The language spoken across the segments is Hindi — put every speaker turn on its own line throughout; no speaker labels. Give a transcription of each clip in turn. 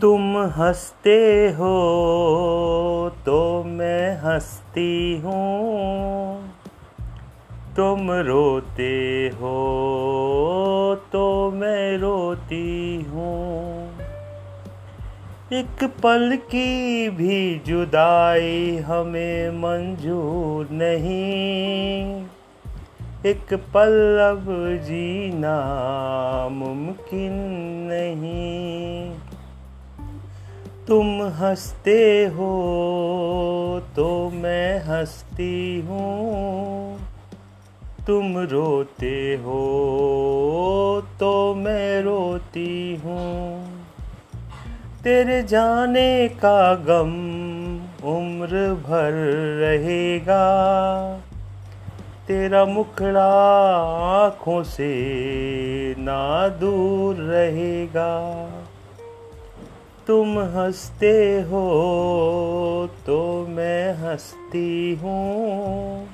तुम हँसते हो तो मैं हंसती हूँ। तुम रोते हो तो मैं रोती हूँ। एक पल की भी जुदाई हमें मंजूर नहीं। एक पल अब जीना मुमकिन नहीं। तुम हँसते हो तो मैं हंसती हूँ। तुम रोते हो तो मैं रोती हूँ। तेरे जाने का गम उम्र भर रहेगा। तेरा मुखड़ा आँखों से ना दूर रहेगा। तुम हँसते हो तो मैं हंसती हूँ।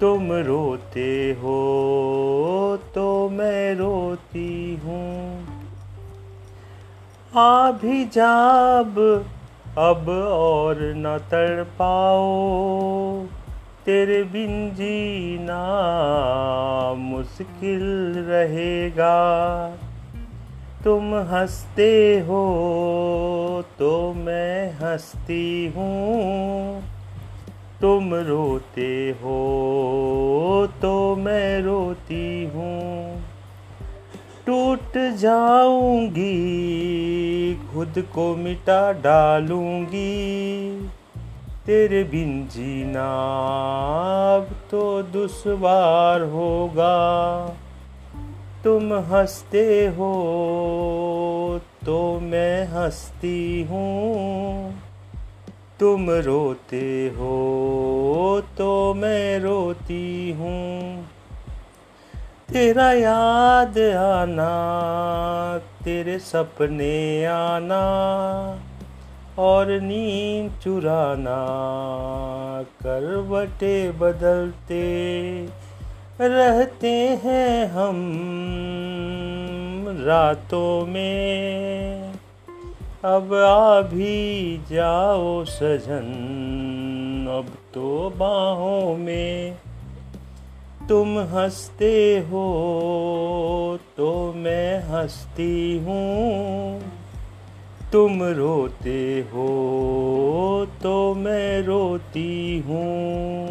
तुम रोते हो तो मैं रोती हूँ। आ भी जाब, अब और न तड़ पाओ। तेरे बिन जीना मुश्किल रहेगा। तुम हँसते हो तो मैं हंसती हूँ। तुम रोते हो तो मैं रोती हूँ। टूट जाऊँगी, खुद को मिटा डालूँगी। तेरे बिन जीना अब तो दुश्वार होगा। तुम हँसते हो तो मैं हंसती हूँ। तुम रोते हो तो मैं रोती हूँ। तेरा याद आना, तेरे सपने आना, और नींद चुराना, करवटे बदलते। रहते हैं हम रातों में। अब आ भी जाओ सजन, अब तो बाहों में। तुम हँसते हो तो मैं हंसती हूँ। तुम रोते हो तो मैं रोती हूँ।